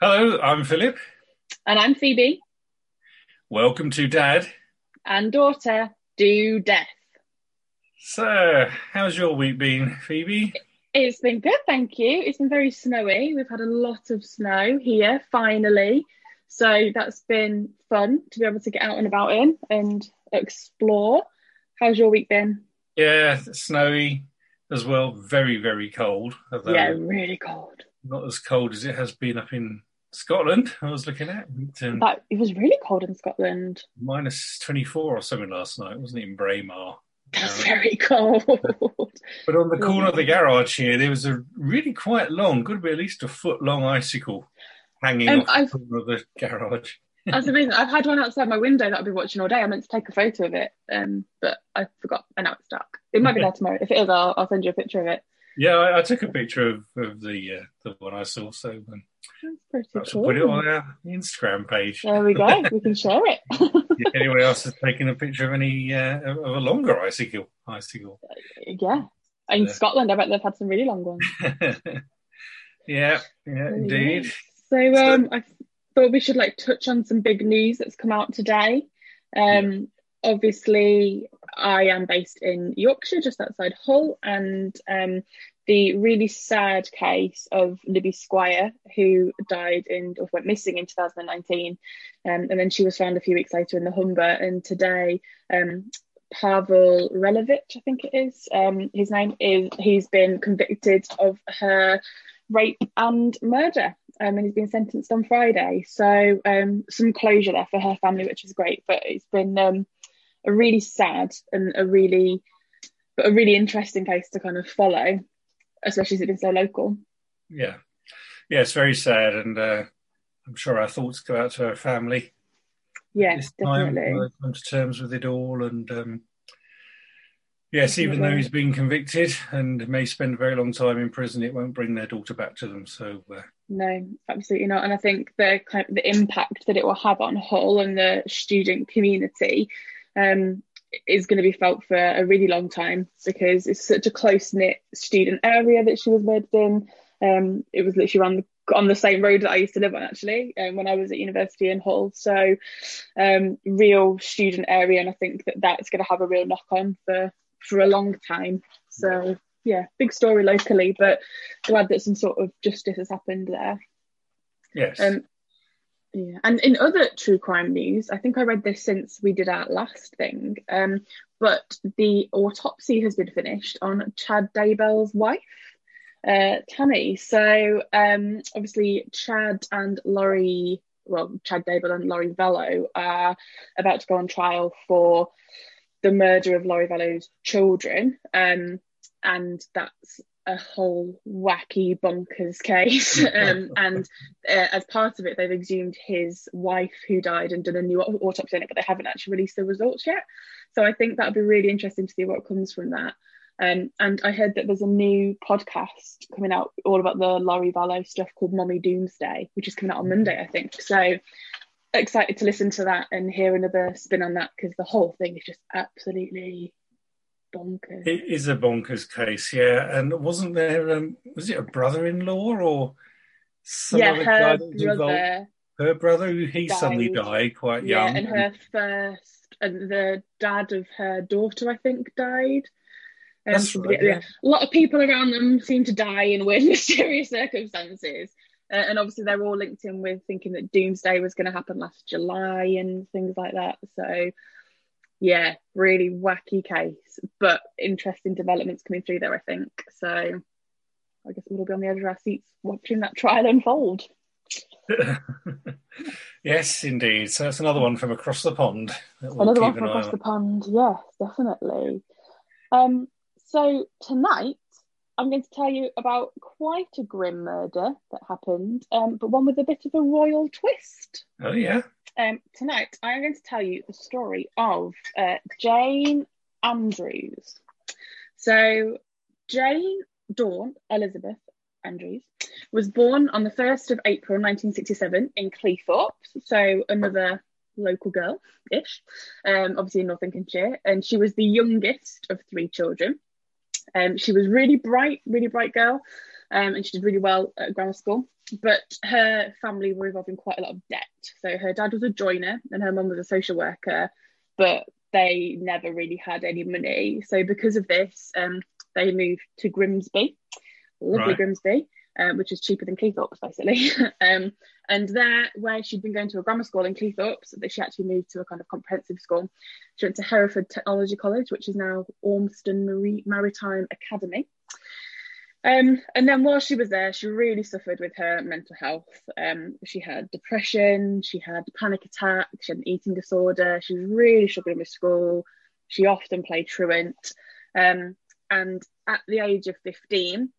Hello, I'm Philip. And I'm Phoebe. Welcome to Dad and Daughter Do Death. So, how's your week been, Phoebe? It's been good, thank you. It's been very snowy. We've had a lot of snow here, finally. So that's been fun to be able to get out and about in and explore. How's your week been? Yeah, snowy as well. Very, very cold. Yeah, really cold. Not as cold as it has been up in Scotland. I was looking at. Um, but it was really cold in Scotland. Minus 24 or something last night, wasn't it, in Braemar? That's very cold. but on the corner of the garage here, there was a really quite long, could be at least a foot long icicle hanging um, off I've, the corner of the garage. That's amazing. I've had one outside my window that I've been watching all day. I meant to take a photo of it, um, but I forgot, and now it's dark. It might be there tomorrow. If it is, I'll, I'll send you a picture of it. Yeah, I, I took a picture of, of the uh, the one I saw. So um, that's pretty cool. Put it on our Instagram page. There we go. we can share it. yeah, anyone else has taken a picture of any uh, of a longer icicle? Icicle. Yeah, in. Scotland, I bet they've had some really long ones. yeah, yeah, indeed. So, um, I thought we should like touch on some big news that's come out today. Um, yeah. Obviously, I am based in Yorkshire, just outside Hull, and um, the really sad case of Libby Squire, who died or went missing in 2019, um, and then she was found a few weeks later in the Humber. And today, um, Pawel Relowicz, I think it is, um, his name is, he's been convicted of her rape and murder. Um, and he's been sentenced on Friday. So um, some closure there for her family, which is great. But it's been um, a really sad and a really, but a really interesting case to kind of follow, especially as it's been so local. Yeah, yeah, it's very sad, and uh, I'm sure our thoughts go out to her family. Yes, definitely. Time, come to terms with it all, and um, yes, even though he's been convicted and may spend a very long time in prison, it won't bring their daughter back to them. So. Uh, no, absolutely not. And I think the kind of the impact that it will have on Hull and the student community um, is going to be felt for a really long time because it's such a close knit student area that she was lived in. Um, it was literally on the on the same road that I used to live on actually um, when I was at university in Hull. So um, real student area, and I think that that's going to have a real knock on for for a long time. So yeah, big story locally, but glad that some sort of justice has happened there. Yes. Um, yeah, and in other true crime news, I think I read this since we did our last thing. Um, but the autopsy has been finished on Chad Daybell's wife, uh, Tammy. So um, obviously, Chad and Laurie, well, Chad Daybell and Laurie Vallow are about to go on trial for the murder of Laurie Vallow's children. Um, and that's a whole wacky bonkers case. Um, and uh, as part of it they've exhumed his wife who died and done a new autopsy on it but they haven't actually released the results yet. So i think that'll be really interesting to see what comes from that. Um, and i heard that there's a new podcast coming out all about the laurie vallow stuff called mommy doomsday which is coming out on monday i think. So excited to listen to that and hear another spin on that because the whole thing is just absolutely bonkers. It is a bonkers case, yeah. And wasn't there? Um, was it a brother-in-law or some yeah, her brother? Her brother, he died. suddenly died quite yeah, young. and her first, and the dad of her daughter, I think, died. Um, That's right, yeah. A lot of people around them seem to die in weird, mysterious circumstances. Uh, and obviously, they're all linked in with thinking that Doomsday was going to happen last July and things like that. So, yeah, really wacky case, but interesting developments coming through there, I think. So I guess we'll all be on the edge of our seats watching that trial unfold. yes, indeed. So that's another one from across the pond. We'll another one from across on. the pond, yes, definitely. Um, so tonight I'm going to tell you about quite a grim murder that happened, um, but one with a bit of a royal twist. Oh, yeah. Um, tonight, I am going to tell you the story of uh, Jane Andrews. So, Jane Dawn Elizabeth Andrews was born on the 1st of April 1967 in Cleethorpes, so another local girl ish, um, obviously in North Lincolnshire, and she was the youngest of three children. Um, she was really bright, really bright girl, um, and she did really well at grammar school. But her family were involved in quite a lot of debt. So her dad was a joiner and her mum was a social worker, but they never really had any money. So because of this, um, they moved to Grimsby, lovely right. Grimsby, um, which is cheaper than Cleethorpes basically. um, and there, where she'd been going to a grammar school in Cleethorpes, that she actually moved to a kind of comprehensive school. She went to Hereford Technology College, which is now Ormiston Maritime Academy. Um, and then while she was there, she really suffered with her mental health. Um, she had depression, she had panic attacks, she had an eating disorder, she was really struggling with school. She often played truant. Um, and at the age of 15,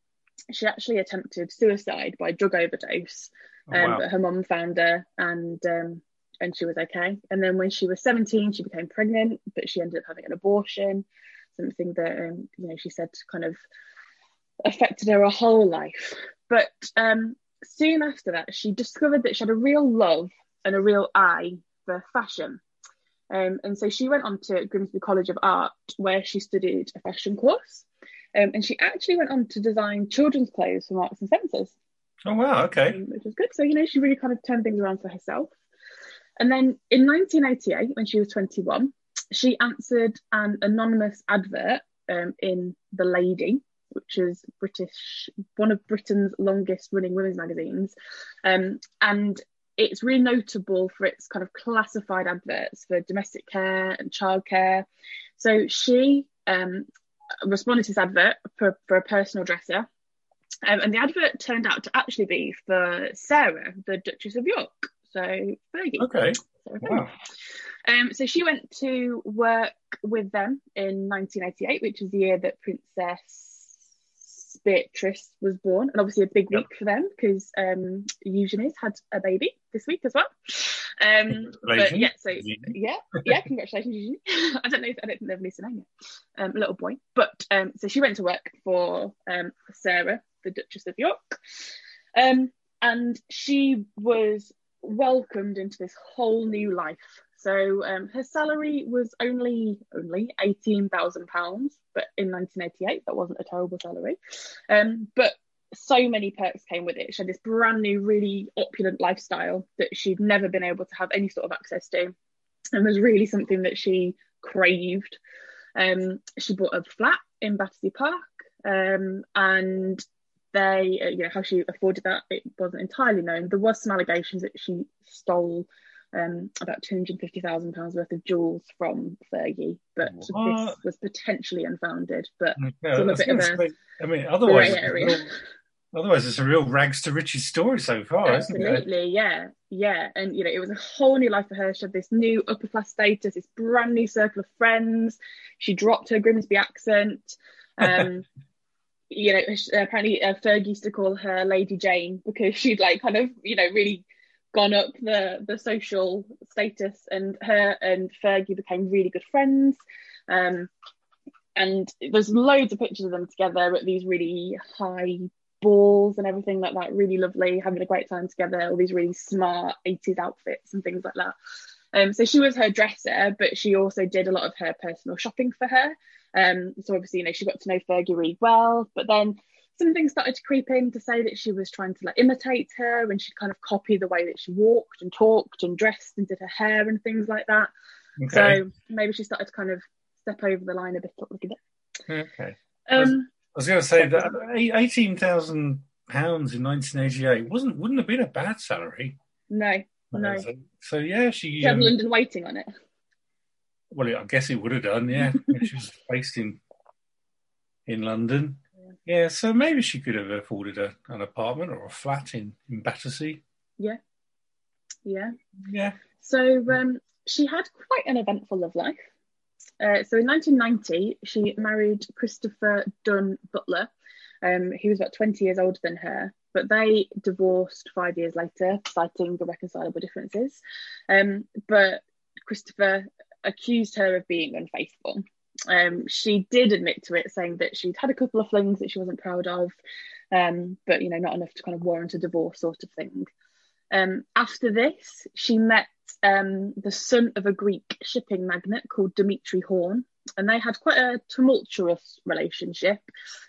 she actually attempted suicide by drug overdose. Oh, um, wow. But her mum found her and um, and she was okay. And then when she was 17, she became pregnant, but she ended up having an abortion, something that um, you know she said kind of affected her whole life. But um, soon after that, she discovered that she had a real love and a real eye for fashion. Um, and so she went on to Grimsby College of Art, where she studied a fashion course. Um, and she actually went on to design children's clothes for Marks and Spencer's. Oh wow, okay. Um, which was good. So you know, she really kind of turned things around for herself. And then in 1988, when she was 21, she answered an anonymous advert um, in The Lady, which is British, one of Britain's longest running women's magazines. Um, and it's really notable for its kind of classified adverts for domestic care and childcare. So she um, responded to this advert for, for a personal dresser. Um, and the advert turned out to actually be for Sarah, the Duchess of York. So Fergie. Okay. wow. Um, so she went to work with them in 1988, which is the year that Princess Beatrice was born, and obviously a big week for them because um, Eugenie's had a baby this week as well. Um, but yeah, so yeah, yeah, congratulations, Eugenie. I don't know if I don't think they've released a name yet. Um, little boy, but um, so she went to work for um, Sarah, the Duchess of York, um, and she was welcomed into this whole new life so um, her salary was only only eighteen thousand pounds, but in 1988 that wasn't a terrible salary. Um, but so many perks came with it. She had this brand new, really opulent lifestyle that she'd never been able to have any sort of access to, and was really something that she craved. Um, she bought a flat in Battersea Park, um, and they, uh, you know, how she afforded that, it wasn't entirely known. There was some allegations that she stole um, about two hundred fifty thousand pounds worth of jewels from Fergie, but what? this was potentially unfounded. But yeah, still a bit of a say, I mean, otherwise, area. otherwise, it's a real rags to riches story so far, Absolutely, yeah, yeah. And you know, it was a whole new life for her. She had this new upper class status, this brand new circle of friends. She dropped her Grimsby accent. Um, you know, apparently uh, Fergie used to call her Lady Jane because she'd like kind of, you know, really gone up the the social status and her and Fergie became really good friends. Um, and there's loads of pictures of them together at these really high balls and everything like that really lovely having a great time together all these really smart 80s outfits and things like that. Um, so she was her dresser but she also did a lot of her personal shopping for her. Um, so obviously you know she got to know Fergie really well but then some things started to creep in to say that she was trying to like imitate her and she'd kind of copy the way that she walked and talked and dressed and did her hair and things like that. Okay. So maybe she started to kind of step over the line a bit. A bit. Okay. Um, I was, was going to say that eighteen thousand pounds in nineteen eighty eight wasn't wouldn't have been a bad salary. No, no. So, so yeah, she, she had um, London waiting on it. Well, I guess it would have done. Yeah, she was based in in London. Yeah, so maybe she could have afforded a, an apartment or a flat in, in Battersea. Yeah. Yeah. Yeah. So um, she had quite an eventful love life. Uh, so in 1990, she married Christopher Dunn Butler. Um, he was about 20 years older than her, but they divorced five years later, citing irreconcilable differences. Um, but Christopher accused her of being unfaithful. Um, she did admit to it, saying that she'd had a couple of flings that she wasn't proud of, um, but you know, not enough to kind of warrant a divorce sort of thing. Um, after this, she met um, the son of a Greek shipping magnate called Dimitri Horn, and they had quite a tumultuous relationship.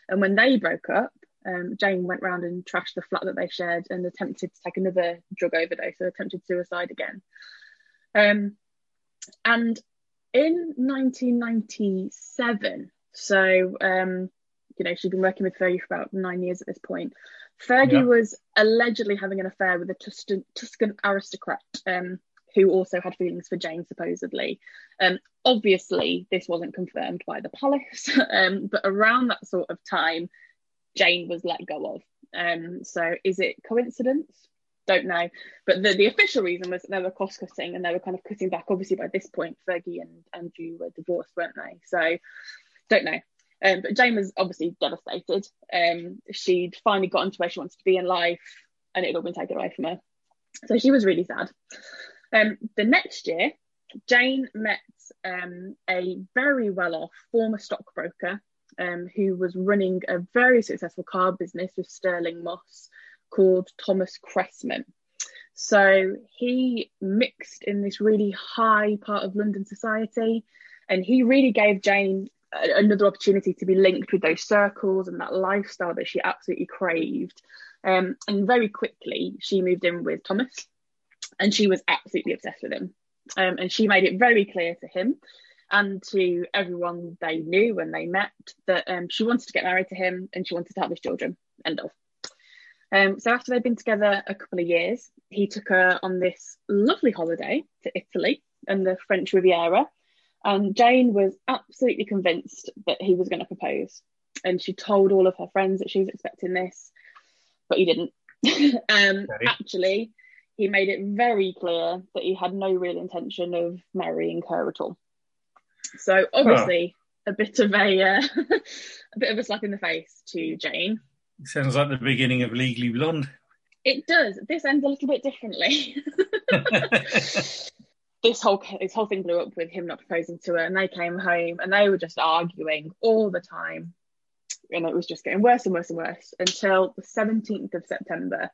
And when they broke up, um, Jane went round and trashed the flat that they shared and attempted to take another drug overdose, so attempted suicide again. Um, and in 1997, so um, you know she'd been working with Fergie for about nine years at this point. Fergie yeah. was allegedly having an affair with a Tuscan, Tuscan aristocrat um, who also had feelings for Jane, supposedly. Um, obviously, this wasn't confirmed by the palace, um, but around that sort of time, Jane was let go of. Um, so, is it coincidence? Don't know. But the, the official reason was that they were cost cutting and they were kind of cutting back. Obviously, by this point, Fergie and Andrew were divorced, weren't they? So, don't know. Um, but Jane was obviously devastated. Um, she'd finally gotten to where she wanted to be in life, and it had all been taken away from her. So she was really sad. Um, the next year, Jane met um, a very well off former stockbroker um, who was running a very successful car business with Stirling Moss called Thomas Cressman. So he mixed in this really high part of London society, and he really gave Jane another opportunity to be linked with those circles and that lifestyle that she absolutely craved. Um, and very quickly, she moved in with Thomas, and she was absolutely obsessed with him. Um, and she made it very clear to him and to everyone they knew when they met that um, she wanted to get married to him and she wanted to have his children. End of. Um, so after they'd been together a couple of years, he took her on this lovely holiday to Italy and the French Riviera and Jane was absolutely convinced that he was going to propose. And she told all of her friends that she was expecting this, but he didn't. um, okay. Actually, he made it very clear that he had no real intention of marrying her at all. So obviously, huh. a bit of a uh, a bit of a slap in the face to Jane. Sounds like the beginning of Legally Blonde. It does. This ends a little bit differently. this whole this whole thing blew up with him not proposing to her, and they came home and they were just arguing all the time, and it was just getting worse and worse and worse until the seventeenth of September,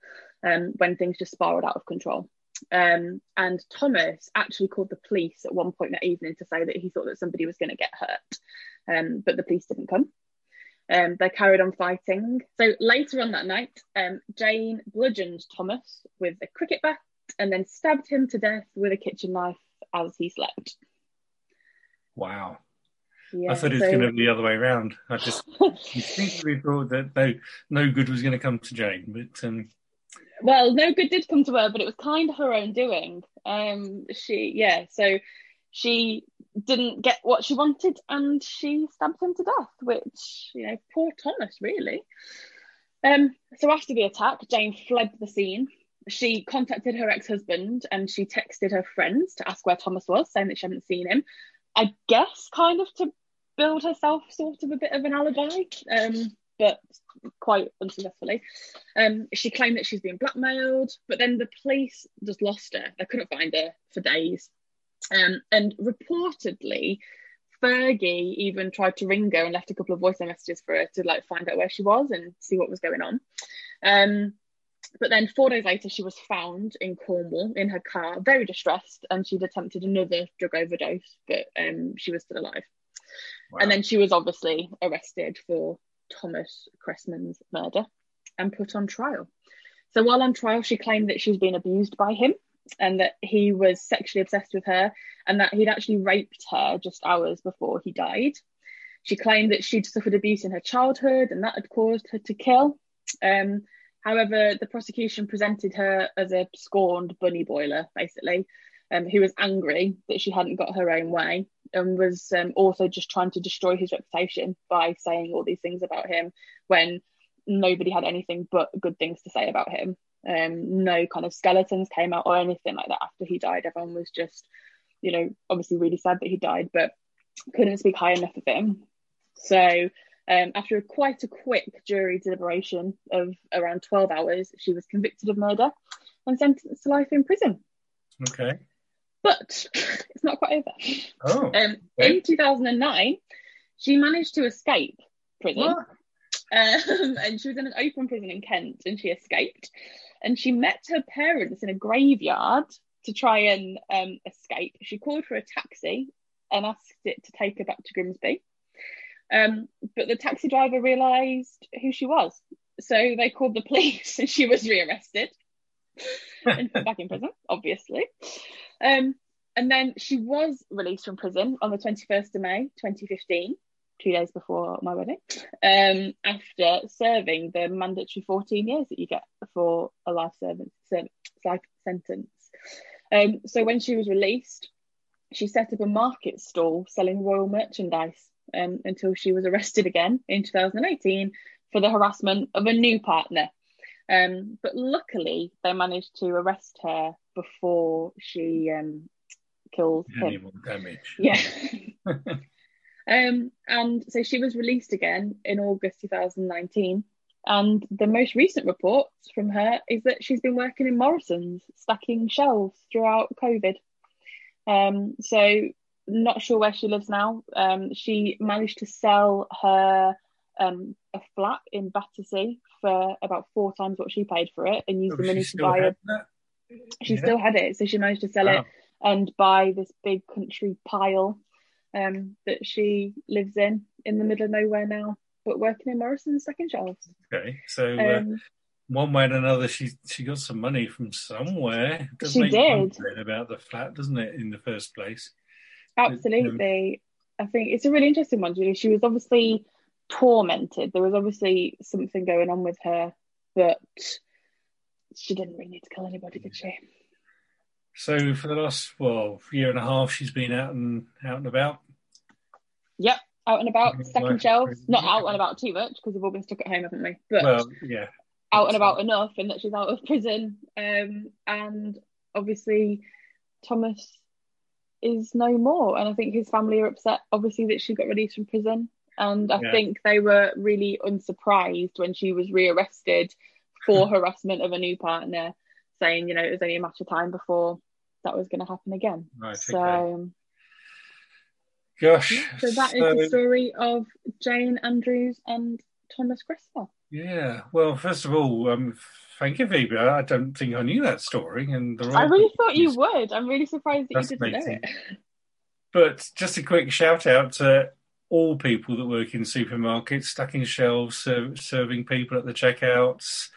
um, when things just spiraled out of control. Um, and Thomas actually called the police at one point that evening to say that he thought that somebody was going to get hurt, um, but the police didn't come. Um, they carried on fighting. So later on that night, um, Jane bludgeoned Thomas with a cricket bat and then stabbed him to death with a kitchen knife as he slept. Wow. Yeah, I thought it was so... going to be the other way around. I just instinctively thought that no, no good was going to come to Jane, but um... well, no good did come to her, but it was kind of her own doing. Um, she, yeah, so she didn't get what she wanted, and she stabbed him to death. Which, you know, poor Thomas, really. Um, so after the attack, Jane fled the scene she contacted her ex-husband and she texted her friends to ask where Thomas was, saying that she hadn't seen him. I guess kind of to build herself sort of a bit of an alibi, um, but quite unsuccessfully. Um, she claimed that she's been blackmailed, but then the police just lost her. They couldn't find her for days. Um, and reportedly, Fergie even tried to ring her and left a couple of voice messages for her to like find out where she was and see what was going on. Um, but then four days later, she was found in Cornwall in her car, very distressed, and she'd attempted another drug overdose, but um, she was still alive. Wow. And then she was obviously arrested for Thomas Cressman's murder and put on trial. So while on trial, she claimed that she's been abused by him and that he was sexually obsessed with her and that he'd actually raped her just hours before he died. She claimed that she'd suffered abuse in her childhood and that had caused her to kill. Um, However, the prosecution presented her as a scorned bunny boiler, basically, um, who was angry that she hadn't got her own way and was um, also just trying to destroy his reputation by saying all these things about him when nobody had anything but good things to say about him. Um, no kind of skeletons came out or anything like that after he died. Everyone was just, you know, obviously really sad that he died, but couldn't speak high enough of him. So um, after a, quite a quick jury deliberation of around 12 hours, she was convicted of murder and sentenced to life in prison. Okay. But it's not quite over. Oh. Um, okay. In 2009, she managed to escape prison. Um, and she was in an open prison in Kent and she escaped. And she met her parents in a graveyard to try and um, escape. She called for a taxi and asked it to take her back to Grimsby. Um, but the taxi driver realised who she was so they called the police and she was rearrested and put back in prison, obviously. Um, and then she was released from prison on the 21st of May 2015, two days before my wedding, um, after serving the mandatory 14 years that you get for a life, servant, life sentence. Um, so when she was released, she set up a market stall selling royal merchandise um, until she was arrested again in 2018 for the harassment of a new partner. Um, but luckily, they managed to arrest her before she um, killed Any more damage. Yeah. um, and so she was released again in August 2019. And the most recent reports from her is that she's been working in Morrison's, stacking shelves throughout COVID. Um, so not sure where she lives now. Um, she managed to sell her um, a flat in Battersea for about four times what she paid for it, and used Oh, the money to buy it. She Yeah. still had it, so she managed to sell Wow. it and buy this big country pile um, that she lives in in the middle of nowhere now, but working in Morrison's second shelves. Okay, so uh, Um, one way or another, she she got some money from somewhere. Does She did. about the flat, doesn't it? In the first place, Absolutely. I think it's a really interesting one, Julie. She was obviously tormented. There was obviously something going on with her, but she didn't really need to kill anybody, did she? so for the last well year and a half, she's been out and out and about. Yep, out and about, stacking shelves. Not out and about too much because we've all been stuck at home, haven't we? But Well, yeah, out and about enough and that she's out of prison. Um, and obviously, Thomas is no more. And I think his family are upset, obviously, that she got released from prison. And I Yeah. think they were really unsurprised when she was rearrested for harassment of a new partner, saying, you know, it was only a matter of time before that was going to happen again. right. So, okay. Gosh. so that is the story of Jane Andrews and Thomas Gresper. Yeah. Well, first of all, um, thank you, Phoebe. I don't think I knew that story, and the I really thought you would. I'm really surprised that you didn't know it. But just a quick shout out to all people that work in supermarkets, stacking shelves, ser- serving people at the checkouts,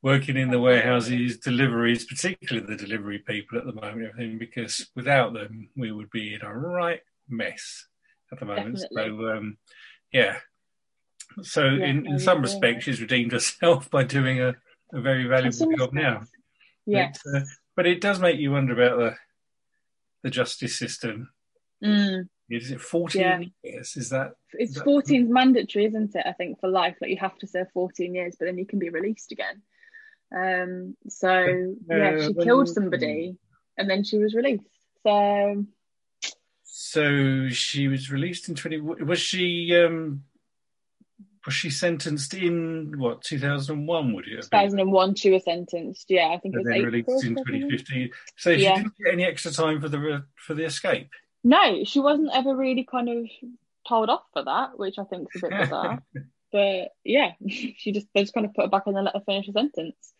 working in the warehouses, deliveries, particularly the delivery people at the moment, everything, because without them, we would be in a right mess at the moment. Definitely. So, um, yeah. So, Yeah, in, in some agree. respects, she's redeemed herself by doing a, a very valuable job now. Yes. But, uh, but it does make you wonder about the the justice system. Mm. Is it 14 Yeah. years? Is that It's That- 14 mandatory, isn't it? I think for life, like you have to serve 14 years, but then you can be released again. Um, so yeah, Uh, she killed somebody and then she was released. So so? She was released in 20. Was she um was she sentenced in what 2001? Would it have been? 2001, she was sentenced. Yeah, I think it And was then April. released in 2015. So she didn't get any extra time for the for the escape. No, she wasn't ever really kind of told off for that, which I think is a bit bizarre. but yeah, she just they just kind of put her back and then let her finish her sentence.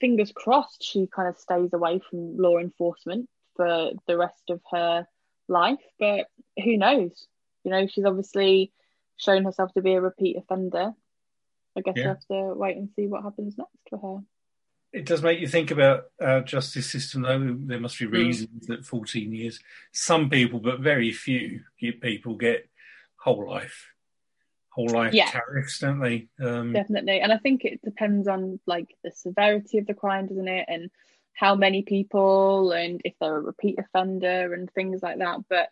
Fingers crossed, she kind of stays away from law enforcement for the rest of her life. But who knows? You know, she's obviously shown herself to be a repeat offender. I guess Yeah. we have to wait and see what happens next for her. It does make you think about our justice system, though. There must be reasons that 14 years. Some people, but very few get- people get whole life, whole life Yeah. tariffs, don't they? Um, Definitely. And I think it depends on like the severity of the crime, doesn't it? And how many people and if they're a repeat offender and things like that. But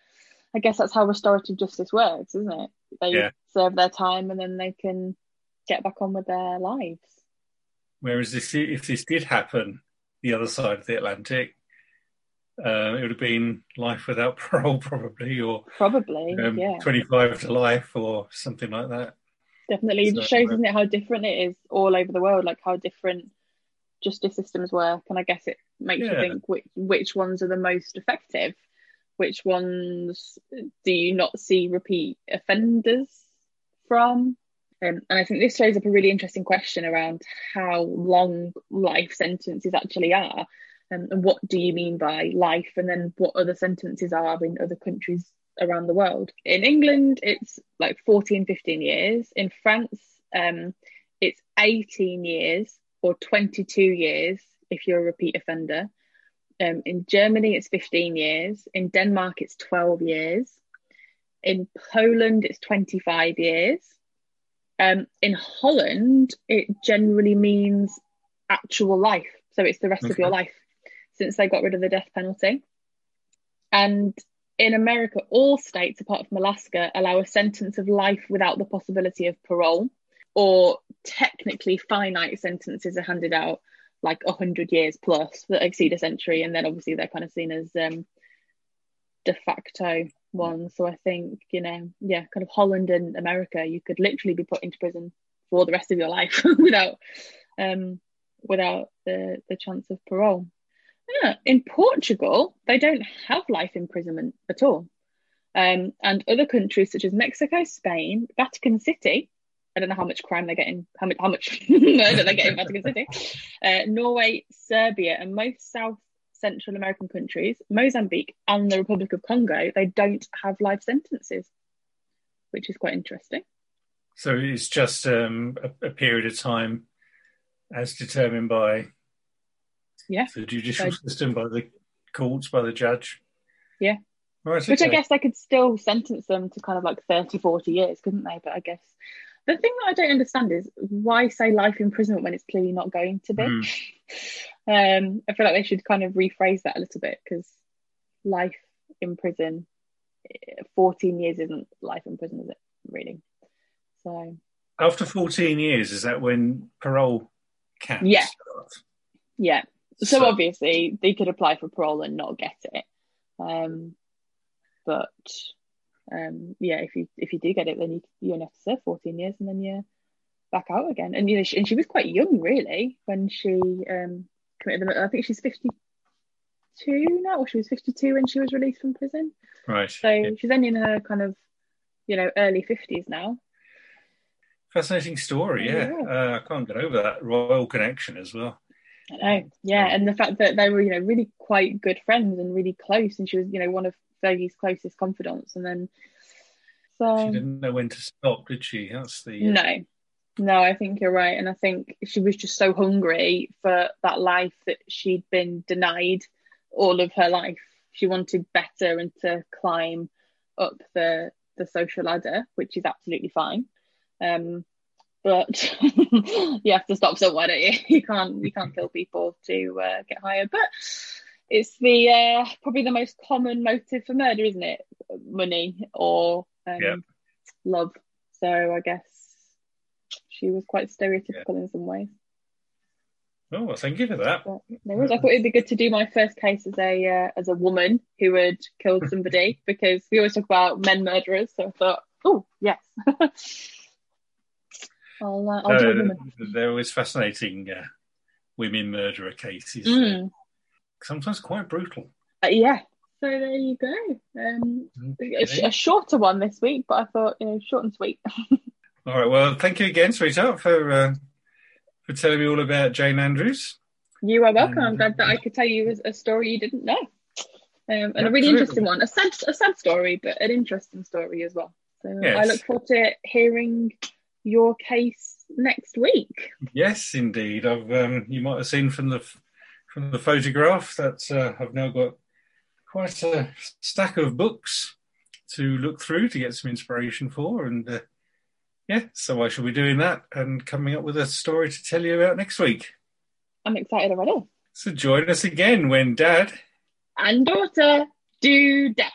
I guess that's how restorative justice works, isn't it? They Yeah. serve their time and then they can get back on with their lives. Whereas this, if this did happen the other side of the Atlantic, uh, it would have been life without parole, probably, or Probably, um, yeah. 25 to life, or something like that. Definitely. It just shows, uh, doesn't it, how different it is all over the world, like how different justice systems work. And I guess it makes Yeah. you think which, which ones are the most effective. Which ones do you not see repeat offenders from? Um, and I think this throws up a really interesting question around how long life sentences actually are. Um, and what do you mean by life? And then what other sentences are in other countries around the world. In England, it's like 14, 15 years. In France, um, it's 18 years or 22 years if you're a repeat offender. Um, in Germany, it's 15 years. In Denmark, it's 12 years. In Poland, it's 25 years. Um, in Holland, it generally means actual life. So it's the rest okay. of your life since they got rid of the death penalty. And in America, all states, apart from Alaska, allow a sentence of life without the possibility of parole, or technically finite sentences are handed out like 100 years plus that exceed a century. And then obviously they're kind of seen as um, de facto ones. So I think, you know, yeah, kind of Holland and America, you could literally be put into prison for the rest of your life without um, without the, the chance of parole. Yeah. In Portugal, they don't have life imprisonment at all. Um, and other countries such as Mexico, Spain, Vatican City, I don't know how much crime they're getting, how much, how much murder they're getting in Vatican City, uh, Norway, Serbia, and most South Central American countries, Mozambique, and the Republic of Congo, they don't have life sentences, which is quite interesting. So it's just um, a, a period of time as determined by yeah the judicial so, system, by the courts, by the judge. Yeah. Right, Which I guess they could still sentence them to kind of like 30, 40 years, couldn't they? But I guess the thing that I don't understand is why say life imprisonment when it's clearly not going to be. Mm. um, I feel like they should kind of rephrase that a little bit because life in prison, 14 years isn't life in prison, is it? Really? So. After 14 years, is that when parole can yeah. Yeah. So, so, obviously they could apply for parole and not get it. Um, but um, yeah, if you if you do get it, then you you only have to serve 14 years and then you're back out again. And you know, she, and she was quite young really when she um, committed the. I think she's 52 now, or she was 52 when she was released from prison. Right. So yeah. she's only in her kind of you know early 50s now. Fascinating story, yeah. yeah. Uh, I can't get over that royal connection as well. I know, yeah, and the fact that they were, you know, really quite good friends and really close, and she was, you know, one of Fergie's closest confidants, and then so she didn't know when to stop, did she? That's the uh... no, no. I think you're right, and I think she was just so hungry for that life that she'd been denied all of her life. She wanted better and to climb up the the social ladder, which is absolutely fine. Um, but you have to stop somewhere, don't you? You can't you can't kill people to uh, get higher. But it's the uh, probably the most common motive for murder, isn't it? Money or um, yeah. love. So I guess she was quite stereotypical yeah. in some ways. Oh, well, thank you for that. no I thought it'd be good to do my first case as a uh, as a woman who had killed somebody because we always talk about men murderers. So I thought, oh yes. I'll, uh, I'll uh, They're always fascinating uh, women murderer cases. Mm. Sometimes quite brutal. Uh, yeah. So there you go. Um, okay. a, a, shorter one this week, but I thought you know short and sweet. all right. Well, thank you again, sweetheart, for uh, for telling me all about Jane Andrews. You are welcome. I'm glad that I could tell you a story you didn't know, um, and a really interesting one. A sad, a sad story, but an interesting story as well. So yes. I look forward to hearing your case next week. Yes, indeed. I've um, you might have seen from the from the photograph that uh, I've now got quite a stack of books to look through to get some inspiration for, and uh, yeah, so I shall be doing that and coming up with a story to tell you about next week. I'm excited already. So join us again when Dad and daughter do death.